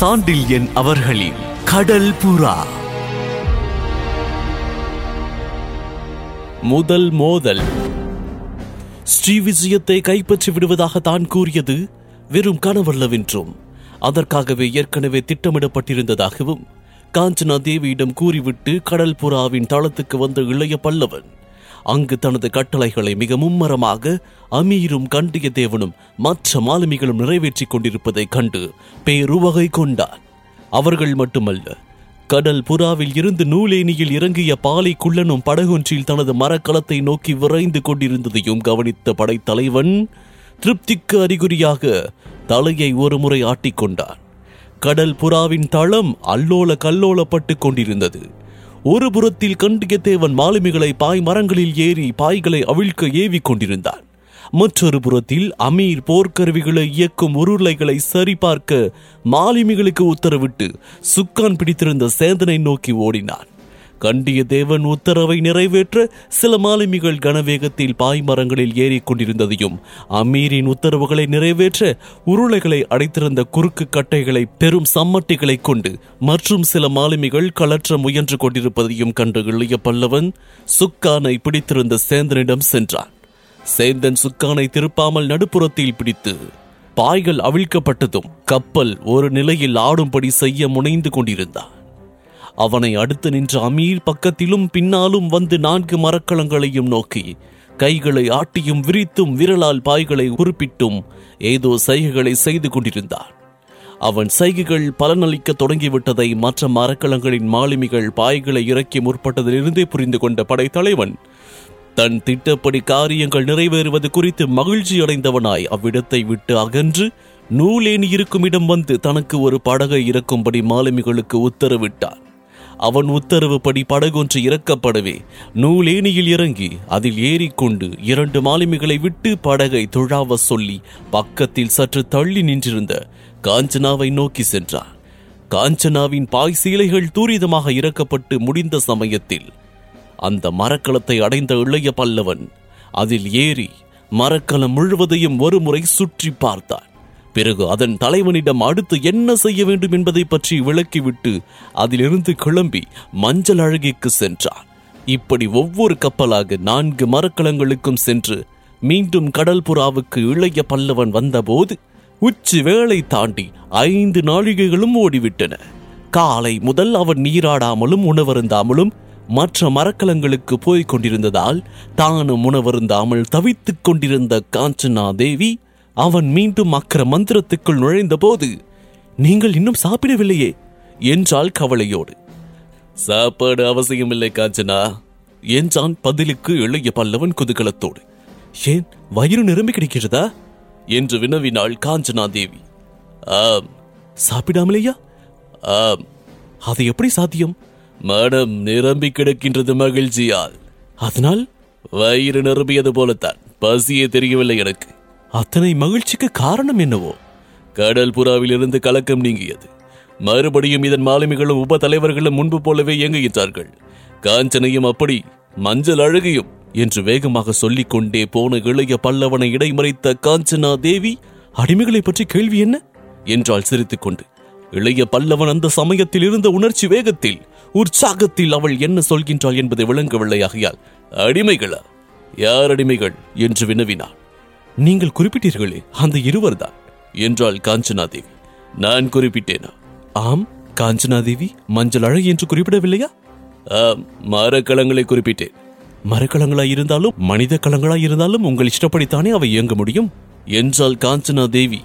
சாண்டில்யன் அவர்களின் கடல் புறா. முதல் மோதல். ஸ்ரீவிஜயத்தை கைப்பற்றி விடுவதாக தான் கூறியது வெறும் கனவல்லவென்றும். அதற்காகவே ஏற்கனவே திட்டமிடப்பட்டிருந்ததாகவும் காஞ்சனா தேவியிடம் கூறிவிட்டு கடல் புறாவின் தளத்துக்கு வந்த இளைய பல்லவன் அங்கு தனது கட்டளைகளை மிக மும்மரமாக அமீரும் கண்டியதேவனும் மற்ற மாலுமிகளும் நிறைவேற்றிக் கொண்டிருப்பதைக் கண்டு பேருவகை கொண்டான் அவர்கள் மட்டுமல்ல கடல் புறாவில் இருந்து நூலேனியில் இறங்கிய பாலை குள்ளனும் படகொன்றில் தனது மரக்கலத்தை நோக்கி விரைந்து கொண்டிருந்ததையும் கவனித்த படைத்தலைவன் திருப்திக்கு அறிகுறியாக தலையை ஒருமுறை ஆட்டிக்கொண்டான் கடல் புறாவின் தளம் அல்லோல கல்லோலப்பட்டு கொண்டிருந்தது. ஒரு புறத்தில் கண்டியத்தேவன் மாலுமிகளை பாய் மரங்களில் ஏறி பாய்களை அவிழ்க்க ஏவிக் கொண்டிருந்தான் மற்றொரு புறத்தில் அமீர் போர்க்கருவிகளை இயக்கும் உருளைகளை சரிபார்க்க மாலுமிகளுக்கு உத்தரவிட்டு சுக்கான் பிடித்திருந்த சேந்தனை நோக்கி ஓடினான். கண்டிய தேவன் உத்தரவை நிறைவேற்ற சில மாலுமிகள் கனவேகத்தில் பாய்மரங்களில் ஏறிக்கொண்டிருந்ததையும் அமீரின் உத்தரவுகளை நிறைவேற்ற உருளைகளை அடைத்திருந்த குறுக்கு கட்டைகளை பெரும் சம்மட்டிகளை கொண்டு மற்றும் சில மாலுமிகள் களற்ற முயன்று கொண்டிருப்பதையும் கண்டு இளைய பல்லவன் சுக்கானை பிடித்திருந்த சேந்தனிடம் சென்றான். சேந்தன் சுக்கானை திருப்பாமல் நடுப்புறத்தில் பிடித்து பாய்கள் அவிழ்க்கப்பட்டதும் கப்பல் ஒரு நிலையில் ஆடும்படி செய்ய முனைந்து கொண்டிருந்தான். அவனை அடுத்து நின்ற அமீர் பக்கத்திலும் பின்னாலும் வந்து நான்கு மரக்கலங்களையும் நோக்கி கைகளை ஆட்டியும் விரித்தும் விரலால் பாய்களை குறிப்பிட்டும் ஏதோ சைகைகளை செய்து கொண்டிருந்தான். அவன் சைகைகள் பலனளிக்க தொடங்கிவிட்டதை மற்ற மரக்கலங்களின் மாலுமிகள் பாய்களை இறக்கி முற்பட்டதிலிருந்தே புரிந்து கொண்ட படைத்தலைவன் தன் திட்டப்படி காரியங்கள் நிறைவேறுவது குறித்து மகிழ்ச்சி அடைந்தவனாய் அவ்விடத்தை விட்டு அகன்று நூலேணி இருக்கும் இடம் வந்து தனக்கு ஒரு படகை இறக்கும்படி மாலுமிகளுக்கு உத்தரவிட்டான். அவன் உத்தரவுப்படி படகொன்று இறக்கப்படவே. நூலேணியில் இறங்கி அதில் ஏறிக்கொண்டு இரண்டு மாலுமிகளை விட்டு படகை துழாவ சொல்லி பக்கத்தில் சற்று தள்ளி நின்றிருந்த காஞ்சனாவை நோக்கி சென்றான். காஞ்சனாவின் பாய் சீலைகள் துரிதமாக இறக்கப்பட்டு முடிந்த சமயத்தில் அந்த மரக்கலத்தை அடைந்த இளைய பல்லவன் அதில் ஏறி மரக்கலம் முழுவதையும் ஒருமுறை சுற்றி பார்த்தான். பிறகு அதன் தலைவனிடம் அடுத்து என்ன செய்ய வேண்டும் என்பதை பற்றி விளக்கிவிட்டு அதிலிருந்து கிளம்பி மஞ்சள் அழகிக்கு சென்றான். இப்படி ஒவ்வொரு கப்பலாக நான்கு மரக்கலங்களுக்கும் சென்று மீண்டும் கடல்புறாவுக்கு இளைய பல்லவன் வந்தபோது உச்சி வேளை தாண்டி ஐந்து நாழிகைகளும் ஓடிவிட்டன. காலை முதல் அவன் நீராடாமலும் உணவருந்தாமலும் மற்ற மரக்கலங்களுக்கு போய்க் கொண்டிருந்ததால் தானும் உணவருந்தாமல் தவித்துக் கொண்டிருந்த காஞ்சனா தேவி அவன் மீண்டும் அக்கர மந்திரத்துக்குள் நுழைந்தபோது நீங்கள் இன்னும் சாப்பிடவில்லையே என்றாள் கவலையோடு. சாப்பாடு அவசியமில்லை காஞ்சனா என்றான் பதிலுக்கு இளைய பல்லவன் குதூகலத்தோடு. ஏன் வயிறு நிரம்பி கிடைக்கிறதா? என்று வினவினாள் காஞ்சனா தேவி. ஆம். சாப்பிடாமலேயா? ஆம். அது எப்படி சாத்தியம்? மனம் நிரம்பி கிடக்கின்றது மகிழ்ச்சியால். அதனால்? வயிறு நிரம்பியது போலத்தான். பசியே தெரியவில்லை எனக்கு. அத்தனை மகிழ்ச்சிக்கு காரணம் என்னவோ? கடல் புறாவிலிருந்து கலக்கம் நீங்கியது. மறுபடியும் இதன் மாலுமிகளும் உப தலைவர்களும் முன்பு போலவே இயங்குகிறார்கள் காஞ்சனையும் அப்படி மஞ்சள் அழகியும் என்று வேகமாக சொல்லிக் கொண்டே போன இளைய பல்லவனை இடைமறைத்த காஞ்சனா தேவி அடிமைகளை பற்றி கேள்வி என்ன? என்றாள் சிரித்துக்கொண்டு. இளைய பல்லவன் அந்த சமயத்தில் இருந்த உணர்ச்சி வேகத்தில் உற்சாகத்தில் அவள் என்ன சொல்கின்றாள் என்பதை விளங்கவில்லை ஆகையால் அடிமைகளா? யார் அடிமைகள்? என்று வினவினான் நீங்கள் குறிப்பிட்டீர்களே அந்த இருவர்தான் என்றாள் காஞ்சனா தேவி நான் குறிப்பிட்டேனா? ஆம் காஞ்சனா தேவி மஞ்சள் அழகி என்று குறிப்பிடவில்லையா? மரக்கலங்களை குறிப்பிட்டேன். மரக்கலங்களாய் இருந்தாலும் மனித கலங்களாய் இருந்தாலும் உங்கள் இஷ்டப்படித்தானே அவை இயங்க முடியும்? என்றாள் காஞ்சனா தேவி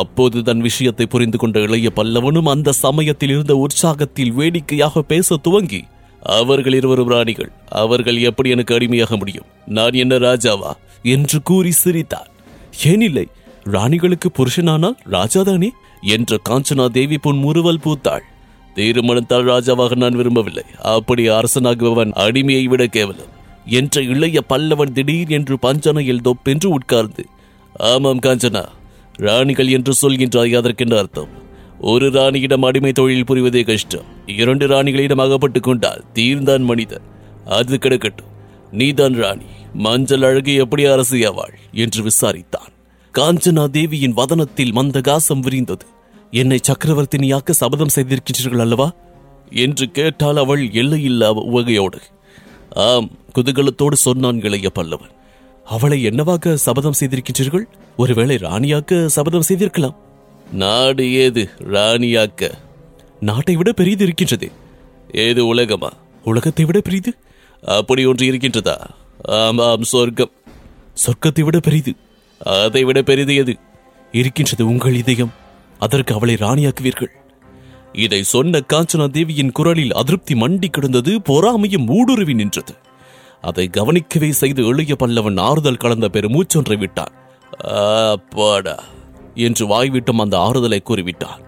அப்போது தன் விஷயத்தை புரிந்து கொண்ட இளைய பல்லவனும் அந்த சமயத்தில் இருந்த உற்சாகத்தில் வேடிக்கையாக பேச துவங்கி அவர்கள் இருவரும் ராணிகள். அவர்கள் எப்படி எனக்கு அடிமையாக முடியும்? நான் என்ன ராஜாவா? என்று கூறி சிரித்தார். ஏனில்லை ராணிகளுக்கு புருஷனானால் ராஜாதானே? என்ற காஞ்சனா தேவி பொன் முறுவல் பூத்தாள். தீர்மானத்தால் ராஜாவாக நான் விரும்பவில்லை. அப்படி அரசனாகுபவன் அடிமையை விட கேவலம். என்ற இளைய பல்லவன் திடீர் என்று பஞ்சனையில் தொப்பென்று உட்கார்ந்து ஆமாம் காஞ்சனா ராணிகள் என்று சொல்கின்றாய் அதற்கென்று அர்த்தம்? ஒரு ராணியிடம் அடிமை தொழில் புரிவதே கஷ்டம். இரண்டு ராணிகளிடம் அகப்பட்டுக் கொண்டால் தீர்ந்தான் மனிதன். அது கிடக்கட்டும். நீதான் ராணி. மஞ்சள் அழகு எப்படி அரசியாவாள்? என்று விசாரித்தான். காஞ்சனா தேவியின் வதனத்தில் மந்தகாசம் விரிந்தது. என்னை சக்கரவர்த்தினியாக்க சபதம் செய்திருக்கிறீர்கள் அல்லவா? என்று கேட்டால் அவள் எல்லையில்லா உவகையோடு. ஆம் குதூகலத்தோடு சொன்னான் இளைய பல்லவன். அவளை என்னவாக சபதம் செய்திருக்கிறீர்கள் ஒருவேளை ராணியாக்க சபதம் செய்திருக்கலாம். நாடு ஏது ராணியாக்க? நாட்டை விட பெரியது இருக்கின்றது. ஏது உலகமா? உலகத்தை விட பெரியது? அப்படி ஒன்று இருக்கின்றதா? ஆமாம் சொர்க்கம். சொர்க்கத்தை விட பெரிது அதை விட பெரிது எது? இருக்கின்றது உங்கள் இதயம். அதற்கு அவளை ராணியாக்குவீர்கள். இதை சொன்ன காஞ்சனா தேவியின் குரலில் அதிருப்தி மண்டி கிடந்தது பொறாமையும் ஊடுருவி நின்றது. அதை கவனிக்கவே செய்து எளிய பல்லவன் ஆறுதல் கலந்த பெருமூச்சொன்றை விட்டான். அப்பாடா. என்று வாய்விட்டும் அந்த ஆறுதலை கூறிவிட்டான்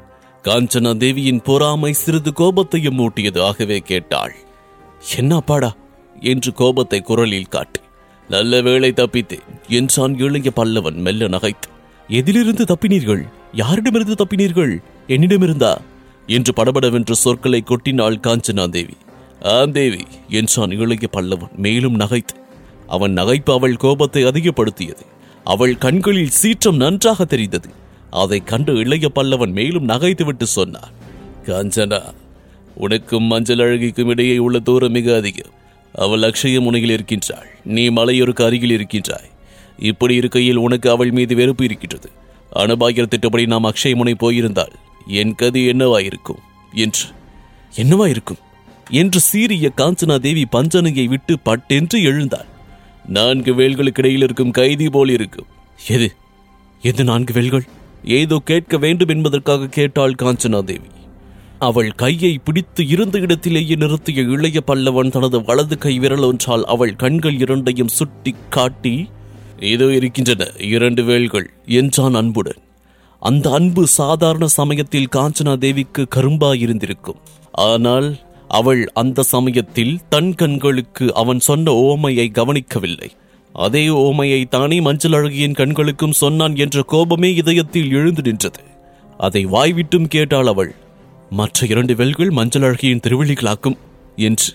காஞ்சனா தேவியின் பொறாமை சிறிது கோபத்தையும் மூட்டியது ஆகவே கேட்டாள் என்ன அப்பாடா என்று கோபத்தை குரலில் காட்டி நல்ல வேளை தப்பித்து என்றான் இளைய பல்லவன் மெல்ல நகைத்து. எதிலிருந்து தப்பினீர்கள்? யாரிடமிருந்து தப்பினீர்கள்? என்னிடமிருந்தா? என்று படபடவென்ற சொற்களை கொட்டினாள் காஞ்சனா தேவி. ஆம் தேவி என்றான் இளைய பல்லவன் மேலும் நகைத்து. அவன் நகைப்பு அவள் கோபத்தை அதிகப்படுத்தியது. அவள் கண்களில் சீற்றம் நன்றாக தெரிந்தது. அதை கண்டு இளைய பல்லவன் மேலும் நகைத்துவிட்டு சொன்னார் காஞ்சனா உனக்கும் மஞ்சள் அழகிக்கும் இடையே உள்ள தூரம் மிக அதிகம். அவள் அக்ஷய முனையில் இருக்கின்றாள். நீ மலையொருக்கு அருகில் இருக்கின்றாய். இப்படி இருக்கையில் உனக்கு அவள் மீது வெறுப்பு இருக்கின்றது. அனுபாகிற திட்டப்படி நாம் அக்ஷய முனை போயிருந்தால் என் கதி என்னவாயிருக்கும்? என்று. என்னவாயிருக்கும்? என்று சீரிய காஞ்சனா தேவி பஞ்சனையை விட்டு பட்டென்று எழுந்தாள். நான்கு வேல்களுக்கு இடையில் இருக்கும் கைதி போல் இருக்கும். எது? எது நான்கு வேல்கள்? ஏதோ கேட்க வேண்டும் என்பதற்காக கேட்டாள் காஞ்சனா தேவி அவள் கையை பிடித்து இருந்த இடத்திலேயே நிறுத்திய இளைய பல்லவன் தனது வலது கை விரல் ஒன்றால் அவள் கண்கள் இரண்டையும் சுட்டி காட்டி ஏதோ இருக்கின்றன இரண்டு வேல்கள் என்றான் அன்புடன். அந்த அன்பு சாதாரண சமயத்தில் காஞ்சனா தேவிக்கு கரும்பாயிருந்திருக்கும். ஆனால் அவள் அந்த சமயத்தில் தன் கண்களுக்கு அவன் சொன்ன ஓமையை கவனிக்கவில்லை. அதே ஓமையை தானே மஞ்சள் அழகியின் கண்களுக்கும் சொன்னான் என்ற கோபமே இதயத்தில் எழுந்து நின்றது. அதை வாய்விட்டும் கேட்டாள் அவள். மற்ற இரண்டு வெல்கள் மஞ்சள் அழகியின் திருவிழிகளாக்கும் என்று.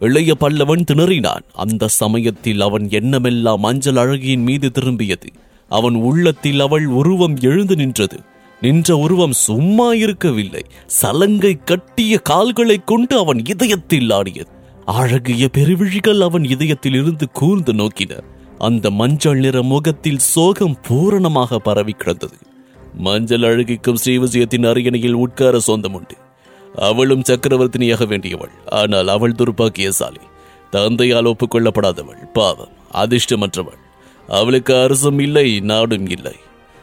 இளைய பல்லவன் திணறினான். அந்த சமயத்தில் அவன் எண்ணமெல்லாம் மஞ்சள் அழகியின் மீது திரும்பியது. அவன் உள்ளத்தில் அவள் உருவம் எழுந்து நின்றது. நின்ற உருவம் சும்மா இருக்கவில்லை. சலங்கை கட்டிய கால்களைக் கொண்டு அவன் இதயத்தில் ஆடியது. அழகிய பெருவிழிகள் அவன் இதயத்தில் இருந்து கூர்ந்து நோக்கின. அந்த மஞ்சள் நிற முகத்தில் சோகம் பூரணமாக பரவி கிடந்தது. மஞ்சள் அழகிக்கும் ஸ்ரீவிஜயத்தின் அரியணையில் உட்கார சொந்தம் உண்டு. அவளும் சக்கரவர்த்தினியாக வேண்டியவள். ஆனால் அவள் துர்பாக்கியசாலி தந்தையால் ஒப்புக்கொள்ளப்படாதவள். பாவம் அதிர்ஷ்டமற்றவள். அவளுக்கு அரசும் இல்லை நாடும் இல்லை.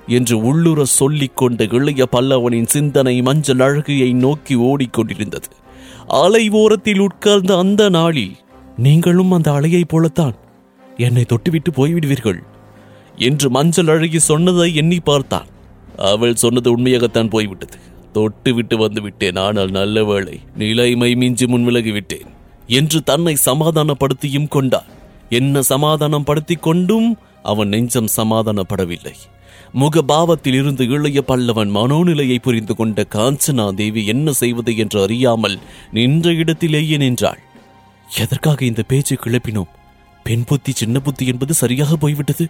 என்று உள்ளுர சொல்லிக் கொண்ட இளைய பல்லவனின் சிந்தனை மஞ்சள் அழகியை நோக்கி ஓடிக்கொண்டிருந்தது. அலை ஓரத்தில் உட்கார்ந்த அந்த நாளில் நீங்களும் அந்த அலையைப் போலத்தான் என்னை தொட்டுவிட்டு போய்விடுவீர்கள் என்று மஞ்சள் அழகி சொன்னதை எண்ணி பார்த்தான். அவள் சொன்னது உண்மையாகத்தான் போய்விட்டது. தொட்டு விட்டு வந்து விட்டேன். ஆனால் நல்ல வேளை நிலைமை மிஞ்சி முன் விட்டேன் என்று தன்னை சமாதானப்படுத்தியும் கொண்டான் என்ன சமாதானம் படுத்தி கொண்டும் அவன் நெஞ்சம் சமாதானப்படவில்லை. முகபாவத்திலிருந்து இளைய பல்லவன் மனோநிலையை புரிந்து கொண்ட காஞ்சனா தேவி என்ன செய்வது என்று அறியாமல் நின்ற இடத்திலேயே நின்றாள். எதற்காக இந்த பேச்சை கிளப்பினோம்? பெண் புத்தி சின்ன புத்தி என்பது சரியாக போய்விட்டது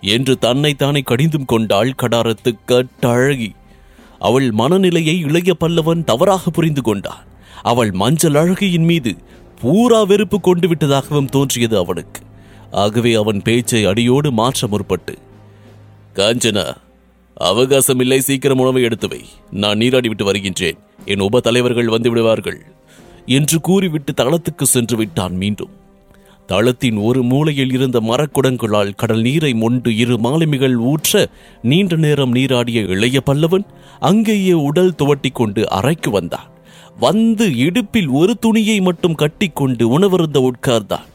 என்று தன்னைத்தானே கடிந்தும் கொண்டாள் கடாரத்து கட்டழகி அவள் மனநிலையை இளைய பல்லவன் தவறாக புரிந்து கொண்டான். அவள் மஞ்சள் அழகியின் மீது பூரா வெறுப்பு கொண்டு விட்டதாகவும் தோன்றியது அவனுக்கு. ஆகவே அவன் பேச்சை அடியோடு மாற்ற முற்பட்டு காஞ்சனா அவகாசம் இல்லை சீக்கிரம் உணவை எடுத்து வை. நான் நீராடி விட்டு வருகின்றேன். என் உப தலைவர்கள் வந்து விடுவார்கள். என்று கூறிவிட்டு தளத்துக்கு சென்று விட்டான் மீண்டும். தளத்தின் ஒரு மூலையில் இருந்த மரக்குடங்களால் கடல் நீரை மொண்டு இரு மாலுமிகள் ஊற்ற நீண்ட நேரம் நீராடிய இளைய பல்லவன் அங்கேயே உடல் துவட்டிக் கொண்டு அறைக்கு வந்தான். வந்து இடுப்பில் ஒரு துணியை மட்டும் கட்டிக்கொண்டு உணவருந்த உட்கார்ந்தான்.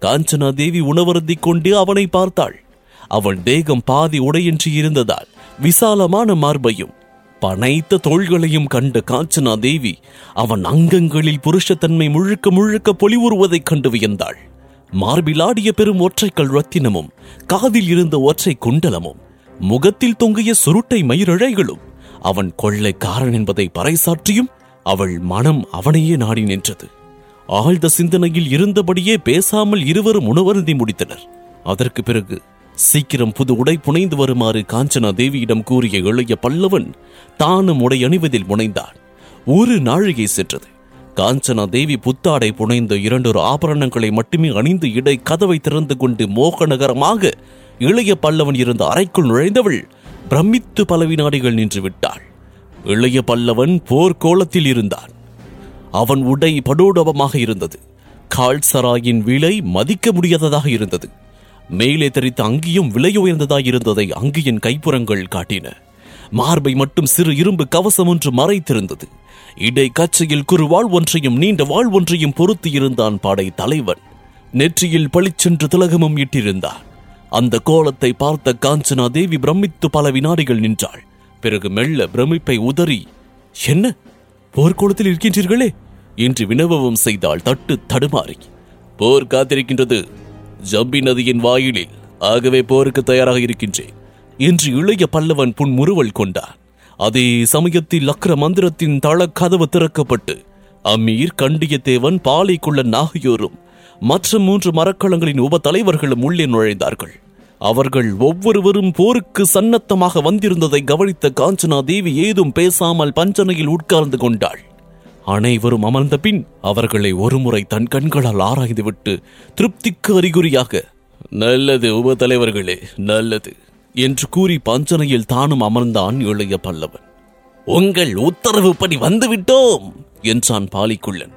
காஞ்சனா தேவி உணவருந்திக் கொண்டு அவனை பார்த்தாள். அவன் தேகம் பாதி உடையின்றி இருந்ததால் விசாலமான மார்பையும் பனைத்த தோள்களையும் கண்ட காஞ்சனா தேவி அவன் அங்கங்களில் புருஷத்தன்மை முழுக்க முழுக்க பொலிவுறுவதைக் கண்டு வியந்தாள். மார்பிலாடிய பெரும் ஒற்றைக்கல் ரத்தினமும் காதில் இருந்த ஒற்றை குண்டலமும் முகத்தில் தொங்கிய சுருட்டை மயிரழைகளும் அவன் கொள்ளைக்காரன் என்பதை பறைசாற்றியும் அவள் மனம் அவனையே நாடி நின்றது. ஆழ்ந்த சிந்தனையில் இருந்தபடியே பேசாமல் இருவரும் உணவருந்தி முடித்தனர். அதற்கு பிறகு சீக்கிரம் புது உடை புனைந்து வருமாறு காஞ்சனா தேவியிடம் கூறிய இளைய பல்லவன் தானும் உடை அணிவதில் முனைந்தான். ஒரு நாழிகை சென்றது. காஞ்சனா தேவி புத்தாடை புனைந்த இரண்டொரு ஆபரணங்களை மட்டுமே அணிந்து இடை கதவை திறந்து கொண்டு மோகநகரமாக இளைய பல்லவன் இருந்த அறைக்குள் நுழைந்தவள் பிரமித்து பல வினாடிகள் நின்று விட்டாள். இளைய பல்லவன் போர்க்கோலத்தில் இருந்தான். அவன் உடை படோடபமாக இருந்தது. கால்சராயின் விலை மதிக்க முடியாததாக இருந்தது. மேலே தெரித்த அங்கியும் விலை உயர்ந்ததாய் இருந்ததை அங்கியின் கைப்புறங்கள் காட்டின. மார்பை மட்டும் சிறு இரும்பு கவசம் ஒன்று மறைத்திருந்தது. இடை கச்சையில் குறுவாள் ஒன்றையும் நீண்ட வாழ் ஒன்றையும் பொருத்தி இருந்தான் படை தலைவன். நெற்றியில் பளிச்சென்று திலகமும் இட்டிருந்தான். அந்த கோலத்தை பார்த்த காஞ்சனா தேவி பிரமித்து பல வினாடிகள் நின்றாள். பிறகு மெல்ல பிரமிப்பை உதறி என்ன? போர்க்கோளத்தில் இருக்கின்றீர்களே? என்று வினவவும் செய்தாள் தட்டு தடுமாறி. போர் காத்திருக்கின்றது. ஜம்பி நதியின் வாயிலில் ஆகவே போருக்கு தயாராக இருக்கின்றேன். என்று இளைய பல்லவன் புன்முறுவல் கொண்டான். அதே சமயத்தில் அக்ர மந்திரத்தின் தள கதவு திறக்கப்பட்டு அம்மீர் கண்டியத்தேவன் பாலைக்குள்ள நாகையோரும் மற்ற மூன்று மரக்களங்களின் உப தலைவர்களும் உள்ளே நுழைந்தார்கள். அவர்கள் ஒவ்வொருவரும் போருக்கு சன்னத்தமாக வந்திருந்ததை கவனித்த காஞ்சனா தேவி ஏதும் பேசாமல் பஞ்சனையில் உட்கார்ந்து கொண்டாள். அனைவரும் அமர்ந்த பின் அவர்களை ஒருமுறை தன் கண்களால் ஆராய்ந்துவிட்டு திருப்திக்கு அறிகுறியாக நல்லது உப தலைவர்களே நல்லது என்று கூறி பஞ்சனையில் தானும் அமர்ந்தான் இளைய பல்லவன். உங்கள் உத்தரவுப்படி வந்துவிட்டோம் என்றான் பாலிக்குள்ளன்.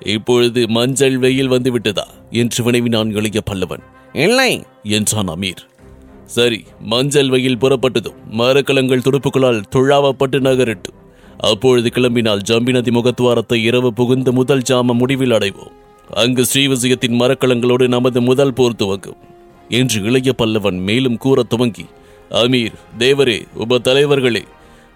இப்பொழுது மஞ்சள் வெயில் வந்துவிட்டதா? என்று வினவினான் இளைய பல்லவன். இல்லை என்றான் அமீர். சரி மஞ்சள் வெயில் புறப்பட்டதும் மரக்கலங்கள் துடுப்புகளால் துழாவப்பட்டு நகரட்டும் அப்பொழுது கிளம்பினால் ஜம்பி நதி முகத்துவாரத்தை இரவு புகுந்த முதல் ஜாம முடிவில் அடைவோம். அங்கு ஸ்ரீவிஜயத்தின் மரக்கலங்களோடு நமது முதல் போர் துவங்கும். என்று இளைய பல்லவன் மேலும் கூறத் துவங்கி அமீர் தேவரே உப தலைவர்களே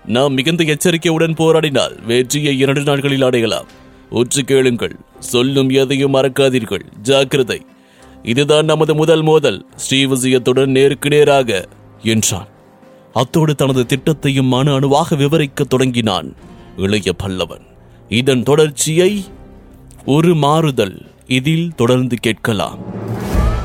நாம் மிகுந்த எச்சரிக்கையுடன் போராடினால் வெற்றியை இரண்டு நாட்களில் அடையலாம். உற்று கேளுங்கள் சொல்லும் எதையும் மறக்காதீர்கள் ஜாக்கிரதை. இதுதான் நமது முதல் மோதல் ஸ்ரீவிஜயத்துடன் நேருக்கு நேராக என்றான். அத்தோடு தனது திட்டத்தையும் அணு அணுவாக விவரிக்கத் தொடங்கினான். இளைய பல்லவன் இதன் தொடர்ச்சியை ஒரு மாறுதல் இதில் தொடர்ந்து கேட்கலாம்.